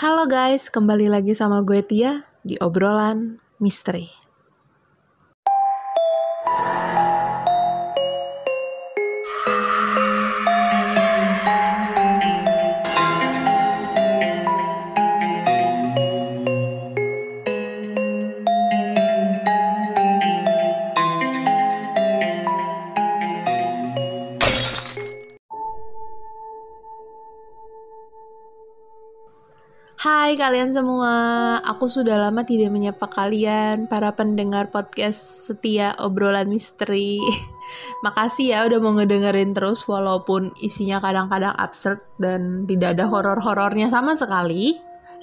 Halo guys, kembali lagi sama gue Tia di obrolan misteri. Kalian semua, aku sudah lama tidak menyapa kalian para pendengar podcast setia obrolan misteri. Makasih ya udah mau ngedengerin terus walaupun isinya kadang-kadang absurd dan tidak ada horor-horornya sama sekali.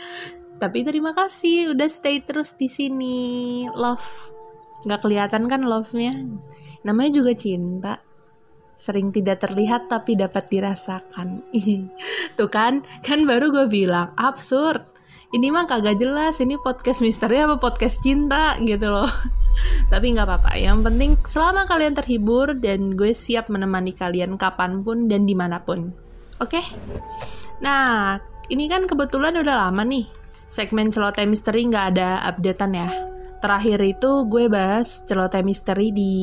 Tapi terima kasih udah stay terus di sini. Love. Gak kelihatan kan love-nya? Namanya juga cinta sering tidak terlihat tapi dapat dirasakan. Tuh kan, kan baru gue bilang absurd. Ini mah kagak jelas, ini podcast misteri apa podcast cinta gitu loh. tapi nggak apa-apa, yang penting selama kalian terhibur dan gue siap menemani kalian kapan pun dan di mana pun. Oke? Okay? Nah, ini kan kebetulan udah lama nih. Segmen celoteh misteri nggak ada updatean ya. Terakhir itu gue bahas celoteh misteri di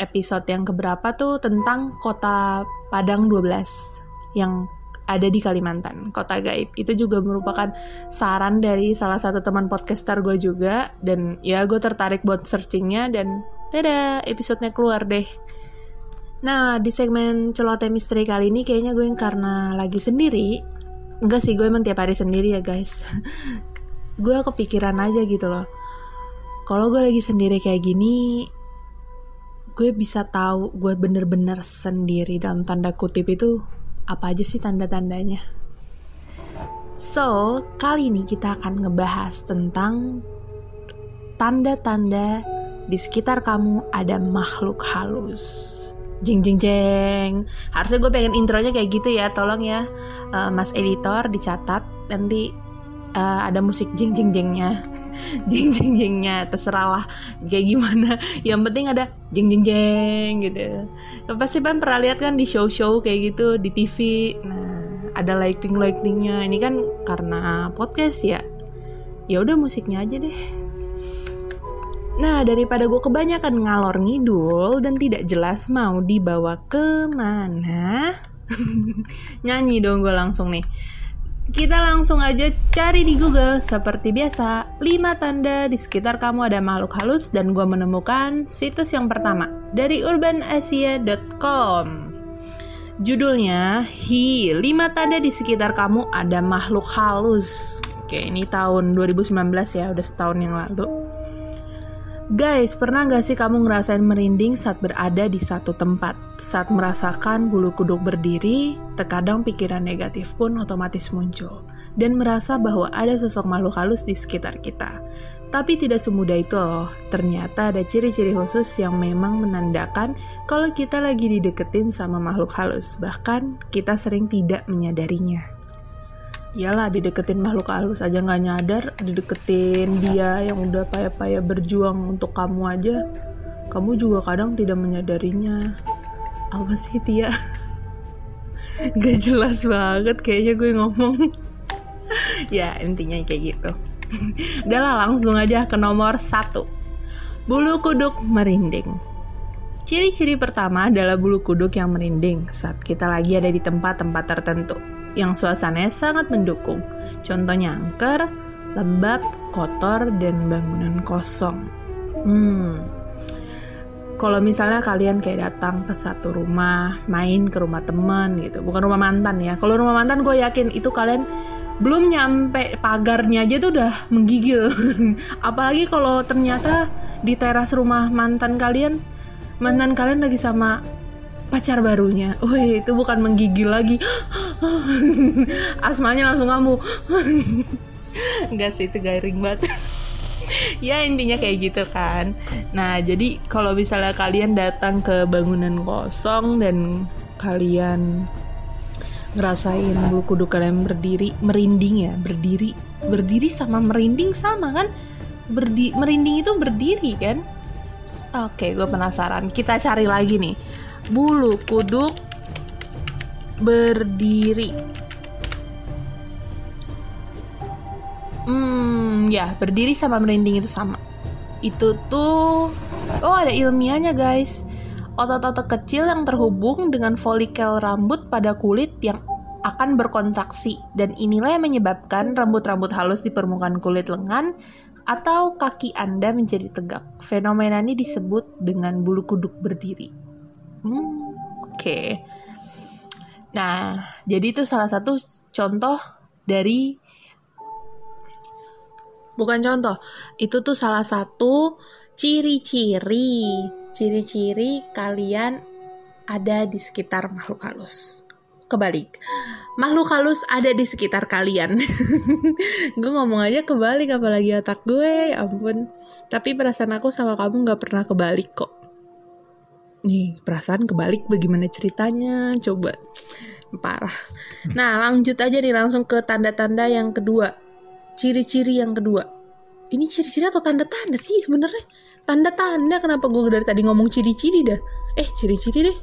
episode yang keberapa tuh tentang kota Padang 12 yang ada di Kalimantan, kota gaib. Itu juga merupakan saran dari salah satu teman podcaster gue juga. Dan ya gue tertarik buat searchingnya dan tada episodenya keluar deh. Nah di segmen celoteh misteri kali ini kayaknya gue yang karena lagi sendiri. Enggak sih gue emang tiap hari sendiri ya guys. gue kepikiran aja gitu loh. Kalau gue lagi sendiri kayak gini, gue bisa tahu gue bener-bener sendiri dalam tanda kutip itu apa aja sih tanda-tandanya. So, kali ini kita akan ngebahas tentang tanda-tanda di sekitar kamu ada makhluk halus. Jeng jeng jeng. Harusnya gue pengen intronya kayak gitu ya, tolong ya uh, Mas editor dicatat nanti uh, ada musik jeng jeng jengnya jeng jeng jengnya terserah lah kayak gimana. Yang penting ada jeng jeng jeng gitu pasti kan pernah lihat kan di show show kayak gitu di TV nah ada lighting lightingnya ini kan karena podcast ya. Ya udah musiknya aja deh. Nah, daripada gue kebanyakan ngalor ngidul dan tidak jelas mau dibawa ke mana, nyanyi dong gue langsung nih. Kita langsung aja cari di Google. Seperti biasa 5 tanda di sekitar kamu ada makhluk halus dan gue menemukan situs yang pertama dari urbanasia.com Judulnya Hi 5 tanda di sekitar kamu ada makhluk halus. Oke ini tahun 2019 ya udah setahun yang lalu Guys, pernah gak sih kamu ngerasain merinding saat berada di satu tempat? Saat merasakan bulu kuduk berdiri, terkadang pikiran negatif pun otomatis muncul. Dan merasa bahwa ada sosok makhluk halus di sekitar kita. Tapi tidak semudah itu loh, ternyata ada ciri-ciri khusus yang memang menandakan kalau kita lagi dideketin sama makhluk halus. Bahkan kita sering tidak menyadarinya iyalah dideketin makhluk halus aja nggak nyadar. Dideketin dia yang udah payah-payah berjuang untuk kamu aja. Kamu juga kadang tidak menyadarinya. Apa sih Tia? Gak jelas banget kayaknya gue ngomong. Ya intinya kayak gitu. Udahlah langsung aja ke nomor satu. Bulu kuduk merinding. Ciri-ciri pertama adalah bulu kuduk yang merinding saat kita lagi ada di tempat-tempat tertentu yang suasananya sangat mendukung. Contohnya angker, lembab, kotor, dan bangunan kosong. Hmm, kalau misalnya kalian kayak datang ke satu rumah, main ke rumah teman gitu, bukan rumah mantan ya. Kalau rumah mantan gue yakin itu kalian belum nyampe pagarnya aja tuh udah menggigil. Apalagi kalau ternyata di teras rumah mantan kalian, mantan kalian lagi sama pacar barunya. Wih, itu bukan menggigil lagi. Asmanya langsung kamu. Enggak sih, itu garing banget. ya intinya kayak gitu kan. Nah, jadi kalau misalnya kalian datang ke bangunan kosong dan kalian ngerasain bulu kuduk kalian berdiri merinding ya berdiri berdiri sama merinding sama kan Berdi merinding itu berdiri kan oke gue penasaran kita cari lagi nih bulu kuduk berdiri. Hmm, ya berdiri sama merinding itu sama. Itu tuh, oh ada ilmiahnya guys. Otot-otot kecil yang terhubung dengan folikel rambut pada kulit yang akan berkontraksi dan inilah yang menyebabkan rambut-rambut halus di permukaan kulit lengan atau kaki Anda menjadi tegak. Fenomena ini disebut dengan bulu kuduk berdiri. Hmm, oke. Okay. Nah, jadi itu salah satu contoh dari bukan contoh, itu tuh salah satu ciri-ciri ciri-ciri kalian ada di sekitar makhluk halus. Kebalik. Makhluk halus ada di sekitar kalian. Gue ngomong aja kebalik apalagi otak gue ya ampun. Tapi perasaan aku sama kamu nggak pernah kebalik kok nih perasaan kebalik bagaimana ceritanya? Coba. Parah. Nah lanjut aja nih langsung ke tanda-tanda yang kedua. Ciri-ciri yang kedua. Ini ciri-ciri atau tanda-tanda sih sebenarnya? Tanda-tanda kenapa gue dari tadi ngomong ciri-ciri dah? Eh ciri-ciri deh.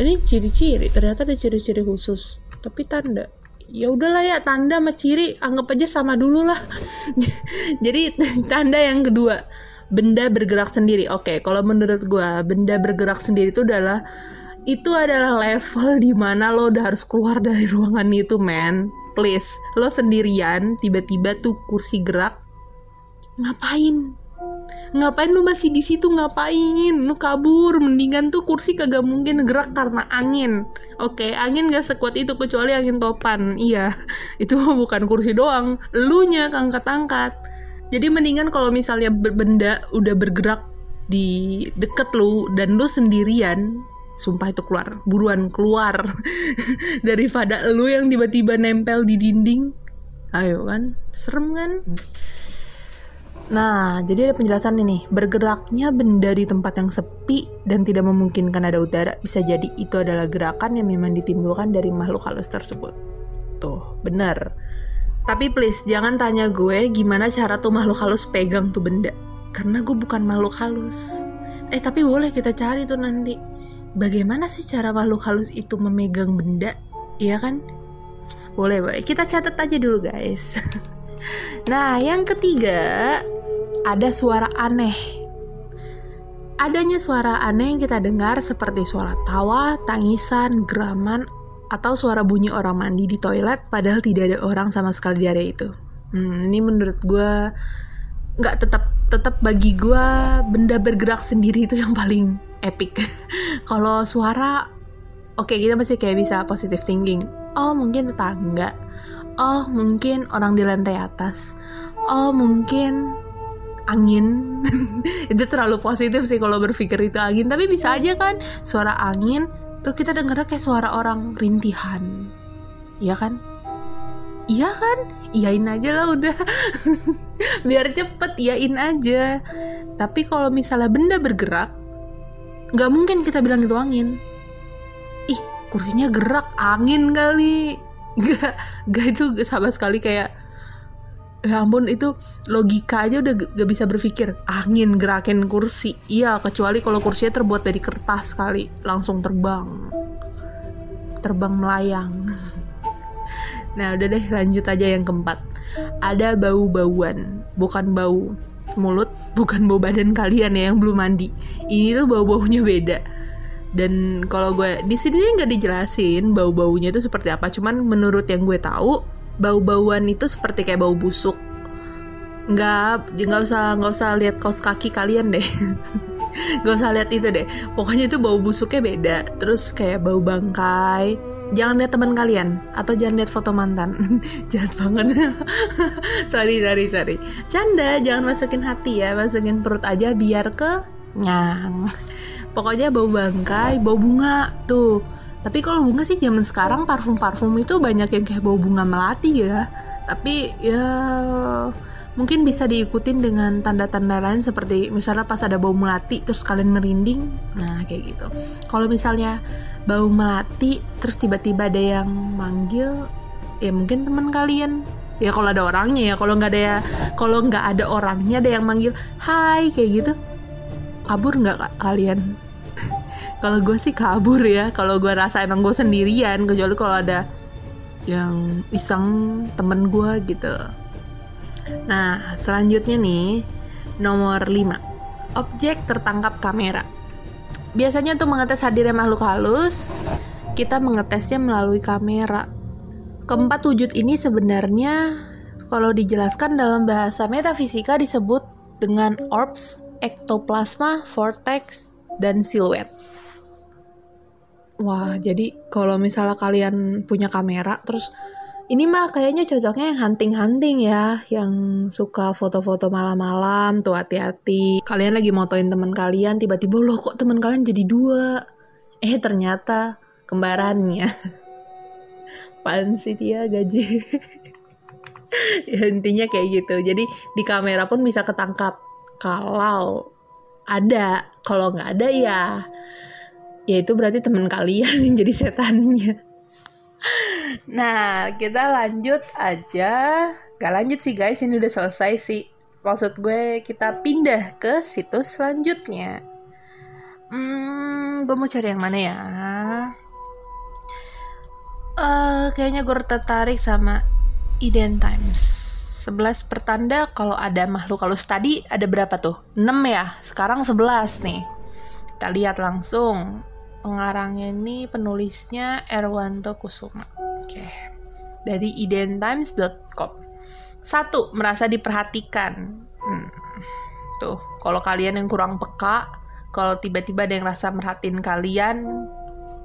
Ini ciri-ciri ternyata ada ciri-ciri khusus. Tapi tanda. Ya udahlah ya tanda sama ciri anggap aja sama dulu lah. Jadi tanda yang kedua benda bergerak sendiri. Oke kalau menurut gue benda bergerak sendiri itu adalah itu adalah level di mana lo udah harus keluar dari ruangan itu man please lo sendirian tiba-tiba tuh kursi gerak ngapain? Ngapain lu masih di situ ngapain? Lu kabur mendingan tuh kursi kagak mungkin gerak karena angin. Oke angin gak sekuat itu kecuali angin topan. Iya itu bukan kursi doang. Lu nya angkat-angkat jadi mendingan kalau misalnya benda udah bergerak di deket lu dan lu sendirian sumpah itu keluar buruan keluar daripada lu yang tiba-tiba nempel di dinding ayo kan serem kan Nah, jadi ada penjelasan ini. Bergeraknya benda di tempat yang sepi dan tidak memungkinkan ada udara bisa jadi itu adalah gerakan yang memang ditimbulkan dari makhluk halus tersebut. Tuh, benar. Tapi please, jangan tanya gue gimana cara tuh makhluk halus pegang tuh benda. Karena gue bukan makhluk halus. Eh, tapi boleh kita cari tuh nanti. Bagaimana sih cara makhluk halus itu memegang benda? Iya kan? Boleh, boleh. Kita catat aja dulu, guys. nah, yang ketiga, ada suara aneh. Adanya suara aneh yang kita dengar seperti suara tawa, tangisan, geraman, atau suara bunyi orang mandi di toilet padahal tidak ada orang sama sekali di area itu. Hmm, ini menurut gue nggak tetap tetap bagi gue benda bergerak sendiri itu yang paling epic. Kalau suara, oke okay, kita masih kayak bisa positive thinking. Oh mungkin tetangga. Oh mungkin orang di lantai atas. Oh mungkin angin itu terlalu positif sih kalau berpikir itu angin tapi bisa aja kan suara angin tuh kita dengarnya kayak suara orang rintihan. Iya kan? Iya kan? Iyain aja lah udah. Biar cepet iyain aja. Tapi kalau misalnya benda bergerak nggak mungkin kita bilang itu angin. Ih kursinya gerak angin kali. Gak gak itu sama sekali kayak ya ampun itu logika aja udah gak bisa berpikir. Angin gerakin kursi. Iya kecuali kalau kursinya terbuat dari kertas kali. Langsung terbang. Terbang melayang. Nah udah deh lanjut aja yang keempat. Ada bau-bauan. Bukan bau mulut bukan bau badan kalian ya yang belum mandi. Ini tuh bau-baunya beda. Dan kalau gue di sini nggak dijelasin bau-baunya itu seperti apa. Cuman menurut yang gue tahu bau-bauan itu seperti kayak bau busuk. Nggak nggak usah nggak usah lihat kaos kaki kalian deh. Nggak usah lihat itu deh. Pokoknya itu bau busuknya beda. Terus kayak bau bangkai. Jangan lihat teman kalian. Atau jangan lihat foto mantan. Jahat banget. Sorry sorry sorry. Canda jangan masukin hati ya. Masukin perut aja biar ke nyang pokoknya bau bangkai bau bunga tuh tapi kalau bunga sih zaman sekarang parfum-parfum itu banyak yang kayak bau bunga melati ya. Tapi ya mungkin bisa diikutin dengan tanda-tanda lain seperti misalnya pas ada bau melati terus kalian merinding. Nah, kayak gitu. Kalau misalnya bau melati terus tiba-tiba ada yang manggil ya mungkin teman kalian ya kalau ada orangnya ya kalau nggak ada ya kalau nggak ada orangnya ada yang manggil hai kayak gitu kabur nggak kalian kalau gue sih kabur ya kalau gue rasa emang gue sendirian kecuali kalau ada yang iseng temen gue gitu Nah, selanjutnya nih, nomor 5. Objek tertangkap kamera. Biasanya untuk mengetes hadirnya makhluk halus, kita mengetesnya melalui kamera. Keempat wujud ini sebenarnya kalau dijelaskan dalam bahasa metafisika disebut dengan orbs, ektoplasma, vortex, dan siluet. Wah, jadi kalau misalnya kalian punya kamera, terus ini mah kayaknya cocoknya yang hunting-hunting ya, yang suka foto-foto malam-malam, tuh hati-hati. Kalian lagi motoin teman kalian, tiba-tiba loh kok teman kalian jadi dua. Eh ternyata kembarannya. Pan sih dia gaji. ya, intinya kayak gitu. Jadi di kamera pun bisa ketangkap kalau ada, kalau nggak ada ya ya itu berarti teman kalian yang jadi setannya. Nah, kita lanjut aja. Gak lanjut sih guys, ini udah selesai sih. Maksud gue kita pindah ke situs selanjutnya. Hmm, gue mau cari yang mana ya? Uh, kayaknya gue tertarik sama Eden Times. 11 pertanda kalau ada makhluk halus tadi ada berapa tuh? 6 ya? Sekarang 11 nih. Kita lihat langsung. Pengarangnya ini penulisnya Erwanto Kusuma. Oke. Okay. Dari identimes.com. Satu, merasa diperhatikan. Hmm. Tuh, kalau kalian yang kurang peka, kalau tiba-tiba ada yang rasa merhatiin kalian,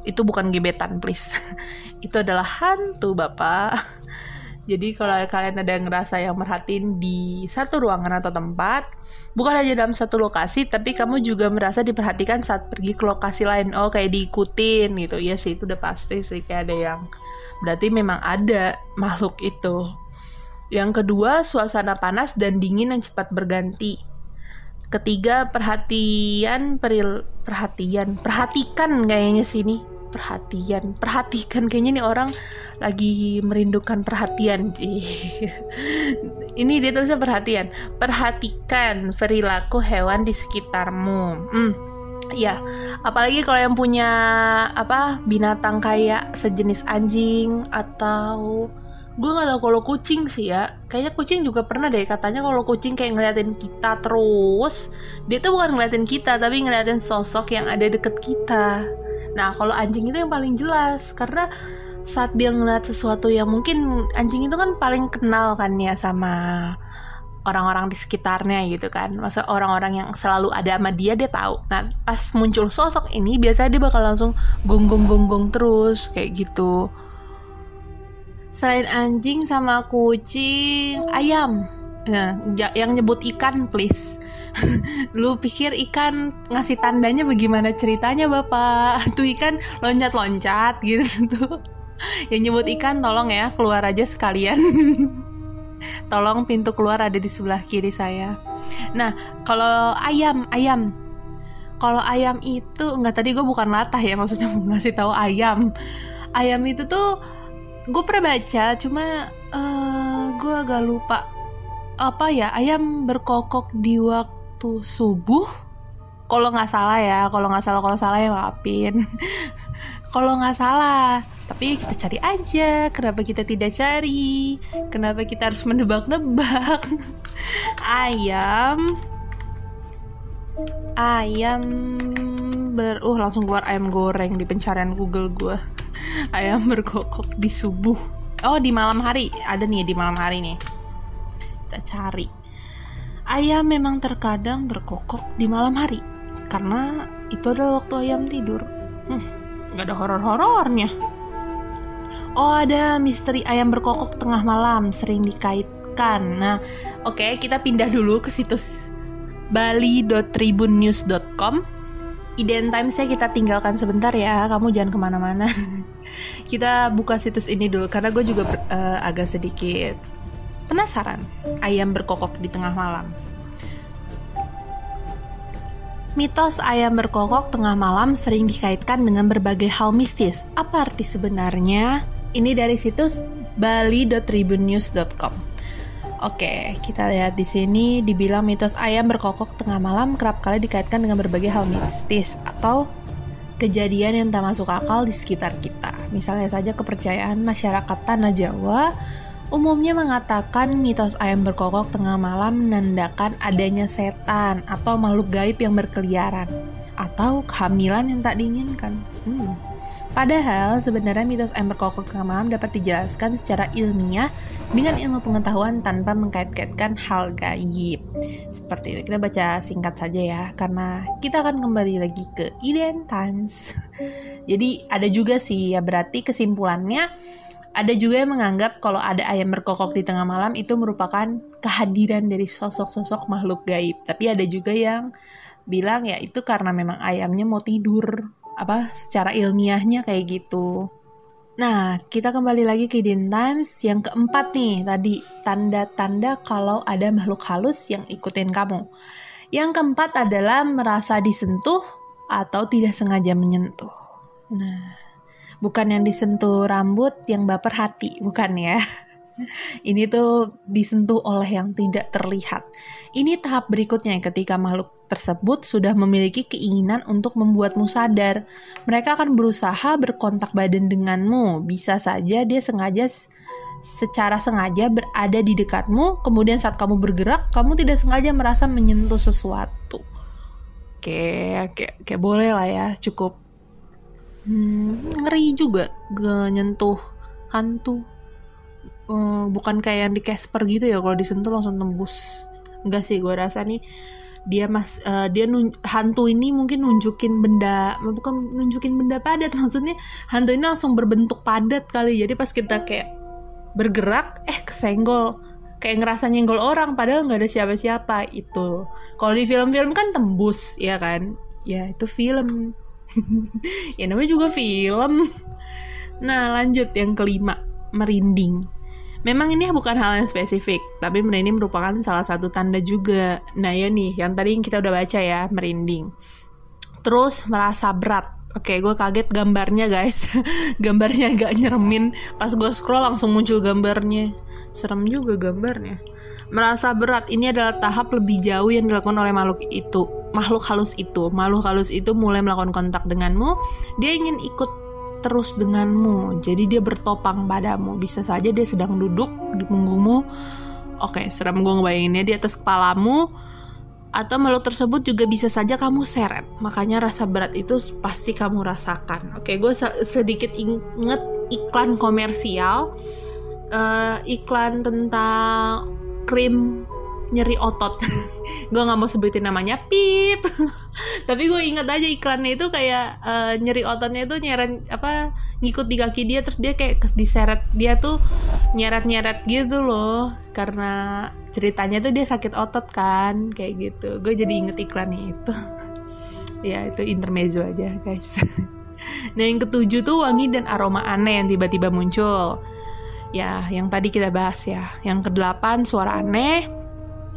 itu bukan gebetan, please. itu adalah hantu, Bapak. Jadi kalau kalian ada yang ngerasa yang merhatiin di satu ruangan atau tempat, bukan hanya dalam satu lokasi, tapi kamu juga merasa diperhatikan saat pergi ke lokasi lain. Oh, kayak diikutin gitu. Iya sih, itu udah pasti sih kayak ada yang berarti memang ada makhluk itu. Yang kedua, suasana panas dan dingin yang cepat berganti. Ketiga, perhatian peril perhatian, perhatikan kayaknya sini perhatian. Perhatikan kayaknya nih orang lagi merindukan perhatian ini dia tulisnya perhatian. Perhatikan perilaku hewan di sekitarmu. Hmm. Ya, apalagi kalau yang punya apa binatang kayak sejenis anjing atau gue nggak tahu kalau kucing sih ya. Kayaknya kucing juga pernah deh. Katanya kalau kucing kayak ngeliatin kita terus dia tuh bukan ngeliatin kita tapi ngeliatin sosok yang ada deket kita Nah, kalau anjing itu yang paling jelas karena saat dia ngeliat sesuatu yang mungkin anjing itu kan paling kenal kan ya sama orang-orang di sekitarnya gitu kan. Masa orang-orang yang selalu ada sama dia dia tahu. Nah, pas muncul sosok ini biasanya dia bakal langsung gonggong-gonggong terus kayak gitu. Selain anjing sama kucing, ayam. Nah, yang nyebut ikan please. Lu pikir ikan ngasih tandanya bagaimana ceritanya bapak? Tuh ikan loncat-loncat gitu tuh. Yang nyebut ikan tolong ya keluar aja sekalian. tolong pintu keluar ada di sebelah kiri saya. Nah kalau ayam ayam kalau ayam itu nggak tadi gue bukan latah ya maksudnya mau ngasih tahu ayam. Ayam itu tuh gue pernah baca cuma uh, gue agak lupa apa ya ayam berkokok di waktu subuh? Kalau nggak salah ya kalau nggak salah kalau salah ya maafin. Kalau nggak salah tapi kita cari aja. Kenapa kita tidak cari? Kenapa kita harus menebak-nebak? Ayam. Ayam ber uh langsung keluar ayam goreng di pencarian Google gue ayam berkokok di subuh. Oh di malam hari. Ada nih di malam hari nih kita cari. Ayam memang terkadang berkokok di malam hari karena itu adalah waktu ayam tidur. Hmm, gak ada horor-horornya. Oh ada misteri ayam berkokok tengah malam sering dikaitkan. Nah, oke okay, kita pindah dulu ke situs bali.tribunnews.com Iden Times-nya kita tinggalkan sebentar ya, kamu jangan ke mana-mana. kita buka situs ini dulu karena gue juga uh, agak sedikit Penasaran? Ayam berkokok di tengah malam. Mitos ayam berkokok tengah malam sering dikaitkan dengan berbagai hal mistis. Apa arti sebenarnya? Ini dari situs bali.tribunnews.com. Oke, kita lihat di sini dibilang mitos ayam berkokok tengah malam kerap kali dikaitkan dengan berbagai hal mistis atau kejadian yang tak masuk akal di sekitar kita. Misalnya saja kepercayaan masyarakat tanah Jawa umumnya mengatakan mitos ayam berkokok tengah malam menandakan adanya setan atau makhluk gaib yang berkeliaran atau kehamilan yang tak diinginkan. Hmm. Padahal sebenarnya mitos ayam berkokok tengah malam dapat dijelaskan secara ilmiah dengan ilmu pengetahuan tanpa mengkait-kaitkan hal gaib. Seperti itu kita baca singkat saja ya karena kita akan kembali lagi ke Eden Times. Jadi ada juga sih ya berarti kesimpulannya ada juga yang menganggap kalau ada ayam berkokok di tengah malam itu merupakan kehadiran dari sosok-sosok makhluk gaib. Tapi ada juga yang bilang ya itu karena memang ayamnya mau tidur. Apa secara ilmiahnya kayak gitu. Nah, kita kembali lagi ke Hidden Times yang keempat nih tadi tanda-tanda kalau ada makhluk halus yang ikutin kamu. Yang keempat adalah merasa disentuh atau tidak sengaja menyentuh. Nah, bukan yang disentuh rambut yang baper hati, bukan ya. Ini tuh disentuh oleh yang tidak terlihat. Ini tahap berikutnya ketika makhluk tersebut sudah memiliki keinginan untuk membuatmu sadar. Mereka akan berusaha berkontak badan denganmu. Bisa saja dia sengaja secara sengaja berada di dekatmu, kemudian saat kamu bergerak, kamu tidak sengaja merasa menyentuh sesuatu. Oke, kayak, kayak boleh lah ya, cukup hmm, ngeri juga gak nyentuh hantu. Uh, bukan kayak yang di Casper gitu ya kalau disentuh langsung tembus. Enggak sih gue rasa nih dia mas uh, dia nun, hantu ini mungkin nunjukin benda bukan nunjukin benda padat maksudnya hantu ini langsung berbentuk padat kali. Jadi pas kita kayak bergerak eh kesenggol. Kayak ngerasa nyenggol orang padahal nggak ada siapa-siapa itu. Kalau di film-film kan tembus ya kan? Ya itu film ya namanya juga film. Nah lanjut yang kelima, merinding. Memang ini bukan hal yang spesifik, tapi merinding merupakan salah satu tanda juga. Nah ya nih, yang tadi kita udah baca ya, merinding. Terus merasa berat. Oke, gue kaget gambarnya guys. gambarnya agak nyeremin. Pas gue scroll langsung muncul gambarnya. Serem juga gambarnya. Merasa berat ini adalah tahap lebih jauh yang dilakukan oleh makhluk itu makhluk halus itu. Makhluk halus itu mulai melakukan kontak denganmu, dia ingin ikut terus denganmu. Jadi dia bertopang padamu. Bisa saja dia sedang duduk di punggungmu. Oke, serem gue ngebayanginnya di atas kepalamu. Atau makhluk tersebut juga bisa saja kamu seret. Makanya rasa berat itu pasti kamu rasakan. Oke, gue sedikit inget iklan komersial. Uh, iklan tentang krim nyeri otot. Gue nggak mau sebutin namanya pip. Tapi gue inget aja iklannya itu kayak uh, nyeri ototnya itu nyeret apa ngikut di kaki dia terus dia kayak diseret. Dia tuh nyeret nyeret gitu loh karena ceritanya tuh dia sakit otot kan kayak gitu. Gue jadi inget iklannya itu. Ya itu intermezzo aja guys. Nah yang ketujuh tuh wangi dan aroma aneh yang tiba-tiba muncul. Ya yang tadi kita bahas ya. Yang kedelapan suara aneh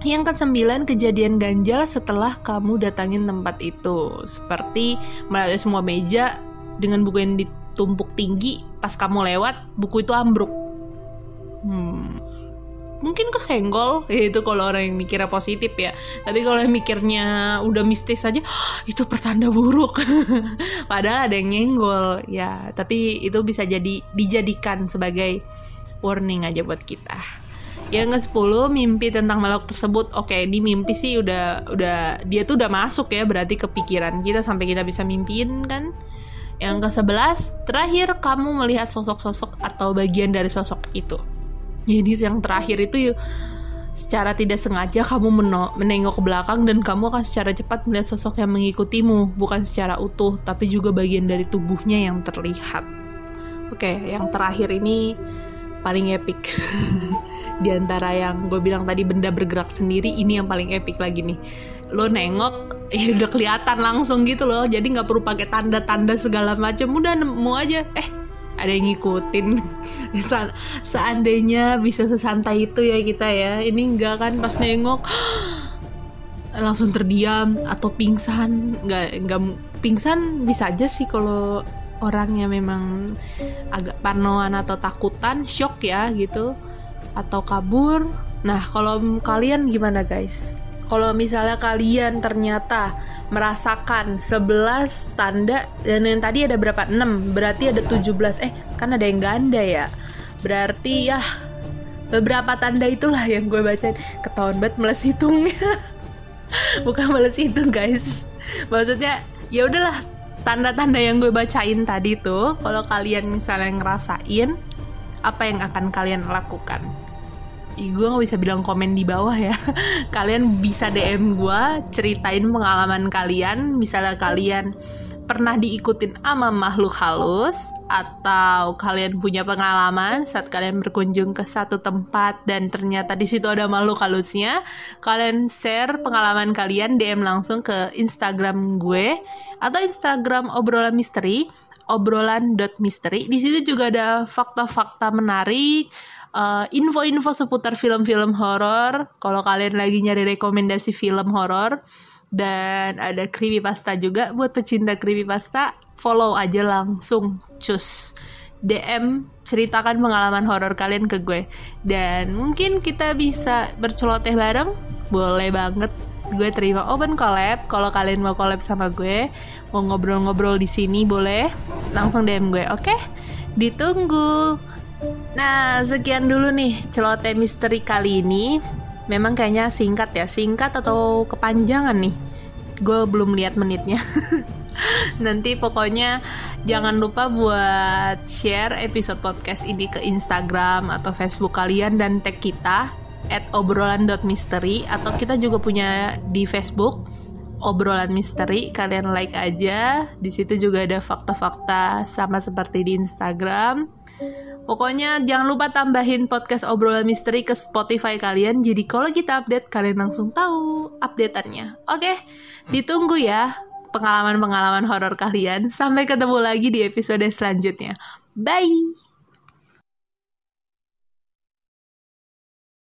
yang kesembilan, kejadian ganjal setelah kamu datangin tempat itu. Seperti melalui semua meja dengan buku yang ditumpuk tinggi, pas kamu lewat, buku itu ambruk. Hmm, mungkin kesenggol, ya itu kalau orang yang mikirnya positif ya. Tapi kalau yang mikirnya udah mistis aja, oh, itu pertanda buruk. Padahal ada yang nyenggol, ya. Tapi itu bisa jadi dijadikan sebagai warning aja buat kita. Yang ke-10 mimpi tentang makhluk tersebut. Oke, di mimpi sih udah udah dia tuh udah masuk ya berarti kepikiran kita sampai kita bisa mimpiin kan. Yang ke-11 terakhir kamu melihat sosok-sosok atau bagian dari sosok itu. Jadi yang terakhir itu secara tidak sengaja kamu menengok ke belakang dan kamu akan secara cepat melihat sosok yang mengikutimu, bukan secara utuh, tapi juga bagian dari tubuhnya yang terlihat. Oke, yang terakhir ini paling epic. Di antara yang gue bilang tadi benda bergerak sendiri ini yang paling epic lagi nih. Lo nengok ya udah kelihatan langsung gitu loh. Jadi nggak perlu pakai tanda-tanda segala macam. Udah nemu aja. Eh ada yang ngikutin. Seandainya bisa sesantai itu ya kita ya. Ini enggak kan pas nengok langsung terdiam atau pingsan. Nggak nggak pingsan bisa aja sih kalau orang yang memang agak parnoan atau takutan, shock ya gitu, atau kabur. Nah, kalau kalian gimana guys? Kalau misalnya kalian ternyata merasakan 11 tanda dan yang tadi ada berapa? 6, berarti ada 17. Eh, kan ada yang ganda ya. Berarti ya beberapa tanda itulah yang gue bacain ketahuan banget males hitungnya bukan males hitung guys maksudnya ya udahlah tanda-tanda yang gue bacain tadi tuh kalau kalian misalnya ngerasain apa yang akan kalian lakukan? Ih, gue gak bisa bilang komen di bawah ya. Kalian bisa DM gue ceritain pengalaman kalian. Misalnya kalian pernah diikutin sama makhluk halus atau kalian punya pengalaman saat kalian berkunjung ke satu tempat dan ternyata di situ ada makhluk halusnya, kalian share pengalaman kalian DM langsung ke Instagram gue atau Instagram obrolan misteri obrolan.misteri. Di situ juga ada fakta-fakta menarik, uh, info-info seputar film-film horor. Kalau kalian lagi nyari rekomendasi film horor, dan ada creepypasta juga. Buat pecinta creepypasta follow aja langsung. Cus DM ceritakan pengalaman horor kalian ke gue. Dan mungkin kita bisa berceloteh bareng. Boleh banget. Gue terima open collab. Kalau kalian mau collab sama gue mau ngobrol-ngobrol di sini boleh. Langsung DM gue oke? Okay? ditunggu. Nah sekian dulu nih celoteh misteri kali ini memang kayaknya singkat ya singkat atau kepanjangan nih. Gue belum lihat menitnya. Nanti pokoknya jangan lupa buat share episode podcast ini ke Instagram atau Facebook kalian dan tag kita at obrolan.misteri atau kita juga punya di Facebook obrolan misteri kalian like aja. Di situ juga ada fakta-fakta sama seperti di Instagram Pokoknya jangan lupa tambahin podcast obrolan misteri ke Spotify kalian. Jadi kalau kita update kalian langsung tahu updateannya. Oke, ditunggu ya pengalaman-pengalaman horor kalian. Sampai ketemu lagi di episode selanjutnya. Bye.